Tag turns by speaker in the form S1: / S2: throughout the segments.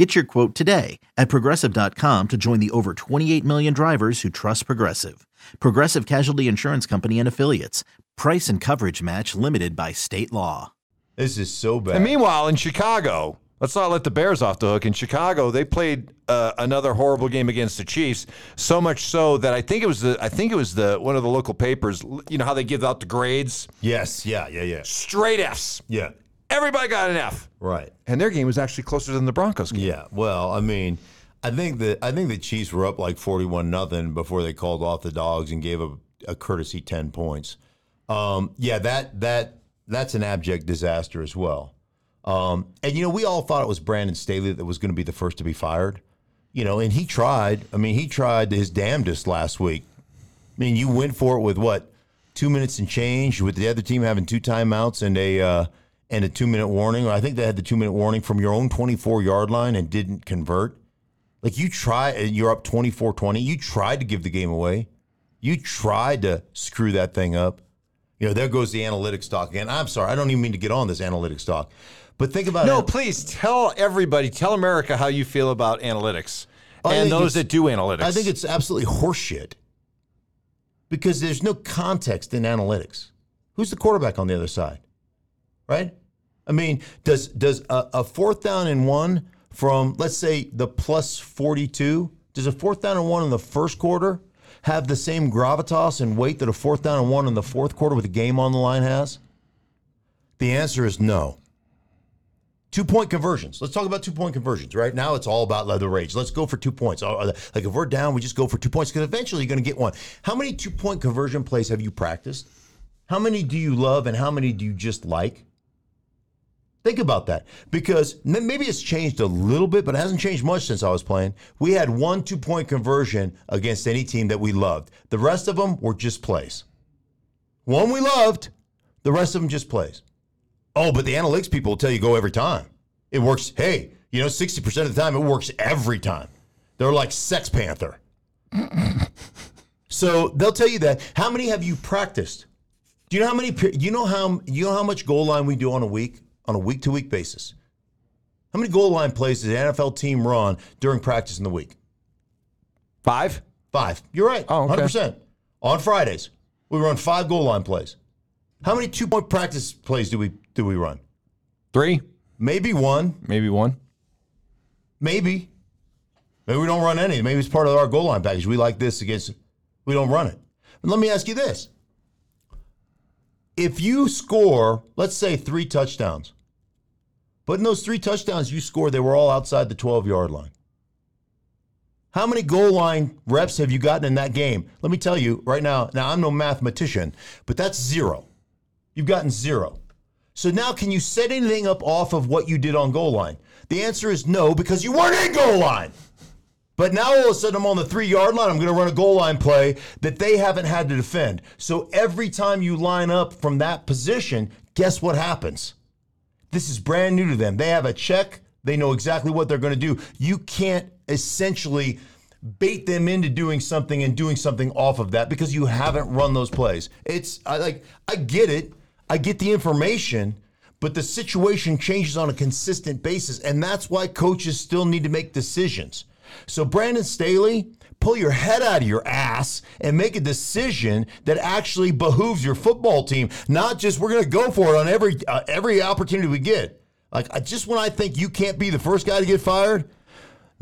S1: Get your quote today at progressive.com to join the over 28 million drivers who trust Progressive. Progressive Casualty Insurance Company and Affiliates. Price and coverage match limited by state law.
S2: This is so bad.
S3: And meanwhile, in Chicago, let's not let the Bears off the hook. In Chicago, they played uh, another horrible game against the Chiefs. So much so that I think it was the I think it was the one of the local papers. You know how they give out the grades?
S2: yes, yeah, yeah, yeah.
S3: Straight Fs.
S2: Yeah.
S3: Everybody got an F.
S2: Right.
S3: And their game was actually closer than the Broncos game.
S2: Yeah. Well, I mean, I think that I think the Chiefs were up like forty-one nothing before they called off the dogs and gave a, a courtesy ten points. Um, yeah, that that that's an abject disaster as well. Um, and you know, we all thought it was Brandon Staley that was going to be the first to be fired. You know, and he tried. I mean, he tried his damnedest last week. I mean, you went for it with what two minutes and change, with the other team having two timeouts and a uh, and a two minute warning. Or I think they had the two minute warning from your own twenty four yard line and didn't convert. Like you try, you're up 24-20. You tried to give the game away. You tried to screw that thing up. You know, there goes the analytics talk again. I'm sorry, I don't even mean to get on this analytics talk, but think about
S3: No,
S2: it.
S3: please tell everybody, tell America how you feel about analytics oh,
S2: I
S3: and those that do analytics.
S2: I think it's absolutely horseshit because there's no context in analytics. Who's the quarterback on the other side, right? I mean, does does a, a fourth down and one from let's say the plus forty two? Does a fourth down and one in the first quarter have the same gravitas and weight that a fourth down and one in the fourth quarter with a game on the line has? The answer is no. Two point conversions. Let's talk about two point conversions. Right now, it's all about leather rage. Let's go for two points. Uh, Like if we're down, we just go for two points because eventually you're going to get one. How many two point conversion plays have you practiced? How many do you love and how many do you just like? Think about that because maybe it's changed a little bit, but it hasn't changed much since I was playing. We had one two point conversion against any team that we loved. The rest of them were just plays. One we loved, the rest of them just plays. Oh, but the analytics people will tell you go every time. It works. Hey, you know, 60% of the time it works every time. They're like Sex Panther. so they'll tell you that. How many have you practiced? Do you know how many? You know how you know how much goal line we do on a week on a week to week basis? How many goal line plays does the NFL team run during practice in the week?
S3: five.
S2: Five. You're right.
S3: Oh, okay.
S2: 100%. On Fridays, we run five goal line plays. How many two point practice plays do we do we run?
S3: Three,
S2: Maybe one.
S3: maybe one.
S2: Maybe. Maybe we don't run any. Maybe it's part of our goal line package. We like this against, we don't run it. But let me ask you this. If you score, let's say three touchdowns, but in those three touchdowns you scored, they were all outside the 12 yard line. How many goal line reps have you gotten in that game? Let me tell you right now. Now, I'm no mathematician, but that's zero. You've gotten zero. So now, can you set anything up off of what you did on goal line? The answer is no, because you weren't in goal line. But now all of a sudden I'm on the three yard line. I'm going to run a goal line play that they haven't had to defend. So every time you line up from that position, guess what happens? This is brand new to them. They have a check. They know exactly what they're going to do. You can't essentially bait them into doing something and doing something off of that because you haven't run those plays. It's I like I get it. I get the information, but the situation changes on a consistent basis and that's why coaches still need to make decisions. So Brandon Staley, pull your head out of your ass and make a decision that actually behooves your football team, not just we're going to go for it on every uh, every opportunity we get. Like I, just when I think you can't be the first guy to get fired,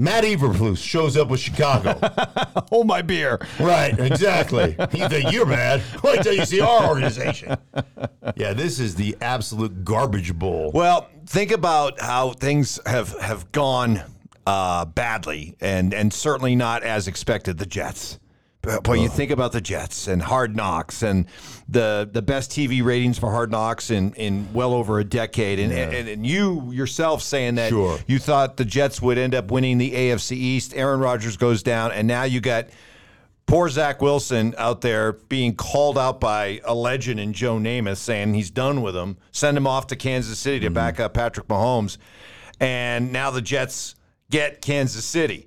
S2: Matt Eberflus shows up with Chicago.
S3: Hold my beer.
S2: right, exactly. You think you're bad? Wait till you see our organization. Yeah, this is the absolute garbage bowl.
S3: Well, think about how things have have gone uh, badly, and and certainly not as expected. The Jets. But, but you think about the Jets and Hard Knocks and the the best TV ratings for Hard Knocks in, in well over a decade, and, and and you yourself saying that
S2: Sure.
S3: you thought the Jets would end up winning the AFC East. Aaron Rodgers goes down, and now you got Poor Zach Wilson out there being called out by a legend in Joe Namath saying he's done with him. Send him off to Kansas City to back up Patrick Mahomes. And now the Jets get Kansas City.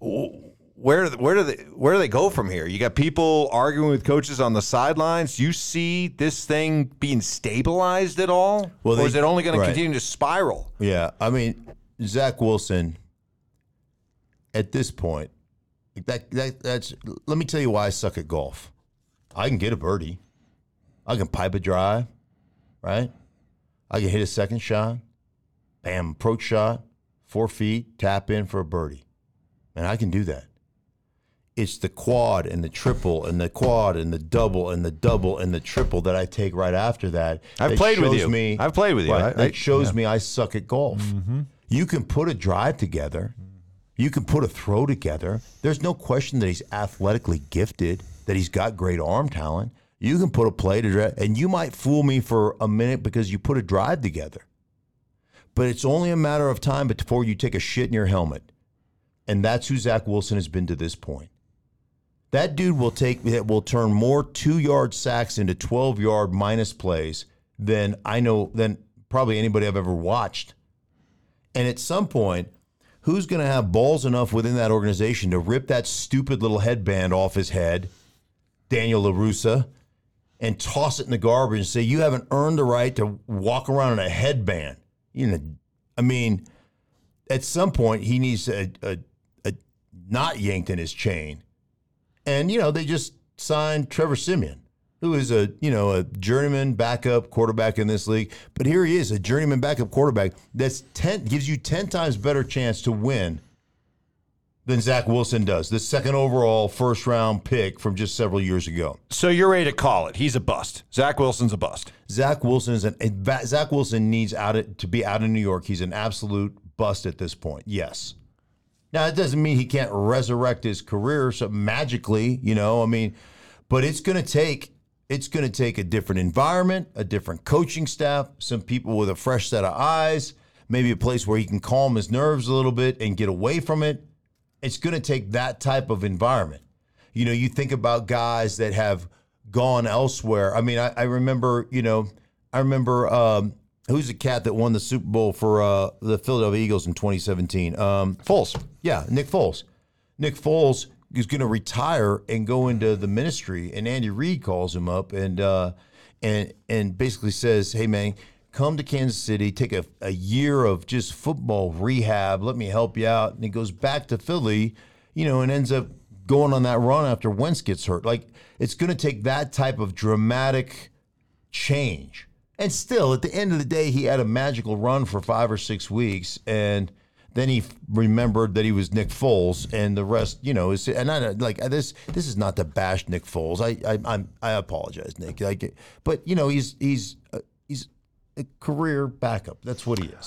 S3: Where where do they where do they go from here? You got people arguing with coaches on the sidelines. You see this thing being stabilized at all,
S2: Well,
S3: or is it only going to continue to spiral?
S2: Yeah, I mean Zach Wilson. At this point, that that that's. Let me tell you why I suck at golf. I can get a birdie. I can pipe a drive, right? I can hit a second shot, bam, approach shot, four feet, tap in for a birdie, and I can do that. It's the quad and the triple and the quad and the double and the double and the triple that I take right after that.
S3: I've
S2: that
S3: played with you.
S2: Me,
S3: I've played with you.
S2: Right,
S3: I-
S2: that shows me I suck at golf. Mm-hmm. You can put a drive together. You can put a throw together. There's no question that he's athletically gifted, that he's got great arm talent. You can put a play to drive, and you might fool me for a minute because you put a drive together. But it's only a matter of time before you take a shit in your helmet. And that's who Zach Wilson has been to this point. That dude will take that will turn more two yard sacks into 12 yard minus plays than I know than probably anybody I've ever watched. And at some point, who's going to have balls enough within that organization to rip that stupid little headband off his head, Daniel LaRusso, and toss it in the garbage and say, You haven't earned the right to walk around in a headband? You know, I mean, at some point, he needs a, a, a knot yanked in his chain. And, you know, they just signed Trevor Siemian, who is a, you know, a journeyman backup quarterback in this league. But here he is, a journeyman backup quarterback that's 10 gives you 10 times better chance to win than Zach Wilson does. The second overall first round pick from just several years ago.
S3: So you're ready to call it? He's a bust. Zach Wilson's a bust.
S2: Zach Wilson is an Zach Wilson needs out of, to be out of New York. He's an absolute bust at this point. Yes. Now it doesn't mean he can't resurrect his career so magically, you know. I mean, but it's going to take it's going to take a different environment, a different coaching staff, some people with a fresh set of eyes, maybe a place where he can calm his nerves a little bit and get away from it. It's going to take that type of environment. You know, you think about guys that have gone elsewhere. I mean, I, I remember, you know, I remember um, who's the cat that won the Super Bowl for uh, the Philadelphia Eagles in 2017? Um,
S3: Foles.
S2: yeah, Nick Foles. Nick Foles is going to retire and go into the ministry, and Andy Reid calls him up and uh, and and basically says, "Hey man, come to Kansas City, take a, a year of just football rehab. Let me help you out." And he goes back to Philly, you know, and ends up going on that run after Wentz gets hurt. Like it's going to take that type of dramatic change. And still, at the end of the day, he had a magical run for five or six weeks, and then he remembered that he was Nick Foles, and the rest, you know, is and I like this. This is not to bash Nick Foles. I I I'm, I apologize, Nick. Like, but you know, he's he's uh, he's career backup. That's what he is.